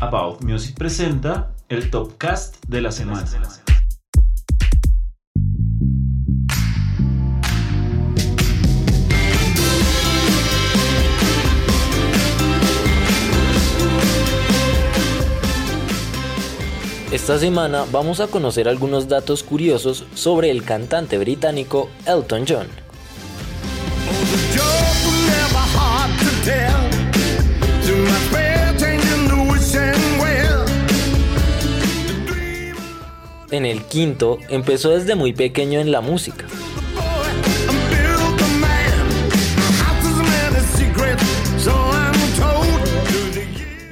About Music presenta el Top Cast de la semana. Esta semana vamos a conocer algunos datos curiosos sobre el cantante británico Elton John. En el quinto, empezó desde muy pequeño en la música.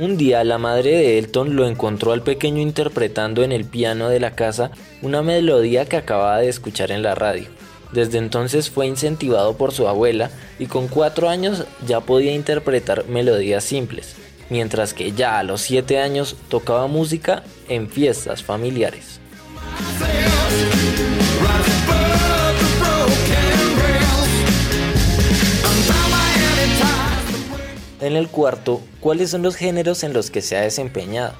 Un día la madre de Elton lo encontró al pequeño interpretando en el piano de la casa una melodía que acababa de escuchar en la radio. Desde entonces fue incentivado por su abuela y con cuatro años ya podía interpretar melodías simples, mientras que ya a los siete años tocaba música en fiestas familiares. En el cuarto, ¿cuáles son los géneros en los que se ha desempeñado?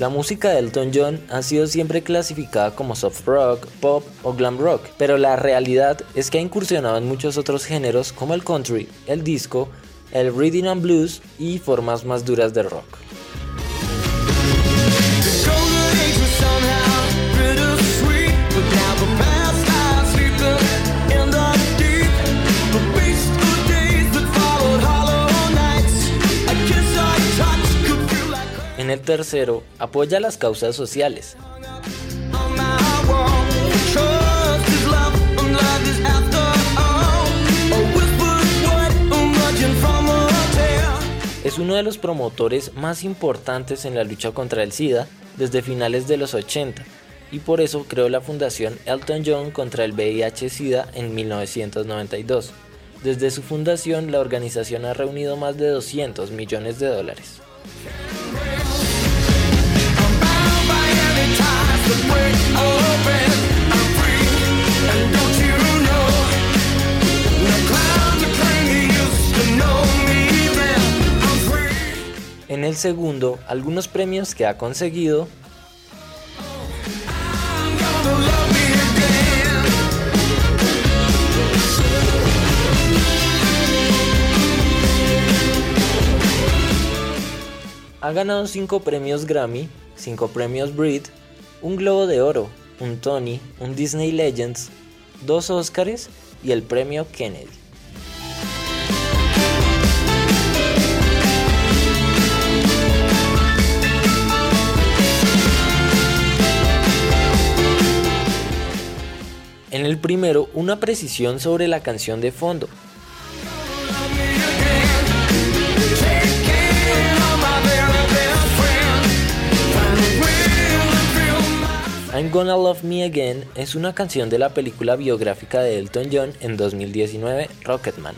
La música de Elton John ha sido siempre clasificada como soft rock, pop o glam rock, pero la realidad es que ha incursionado en muchos otros géneros como el country, el disco, el rhythm and blues y formas más duras de rock. Tercero, apoya las causas sociales. Es uno de los promotores más importantes en la lucha contra el SIDA desde finales de los 80 y por eso creó la fundación Elton John contra el VIH-Sida en 1992. Desde su fundación, la organización ha reunido más de 200 millones de dólares. El segundo, algunos premios que ha conseguido Ha ganado 5 premios Grammy, 5 premios Brit, un Globo de Oro, un Tony, un Disney Legends, 2 Oscars y el premio Kennedy. En el primero, una precisión sobre la canción de fondo, I'm Gonna Love Me Again es una canción de la película biográfica de Elton John en 2019, Rocketman.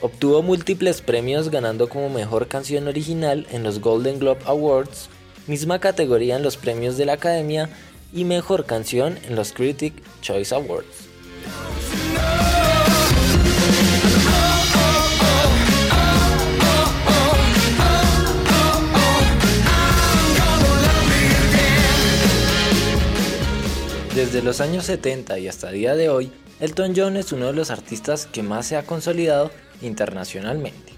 Obtuvo múltiples premios ganando como mejor canción original en los Golden Globe Awards, misma categoría en los premios de la Academia y mejor canción en los Critic Choice Awards. Desde los años 70 y hasta el día de hoy, Elton John es uno de los artistas que más se ha consolidado internacionalmente.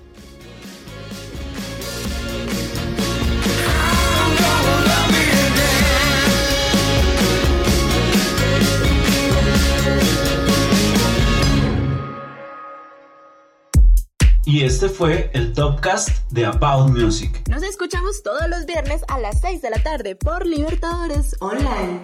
Y este fue el Topcast de About Music. Nos escuchamos todos los viernes a las 6 de la tarde por Libertadores Online.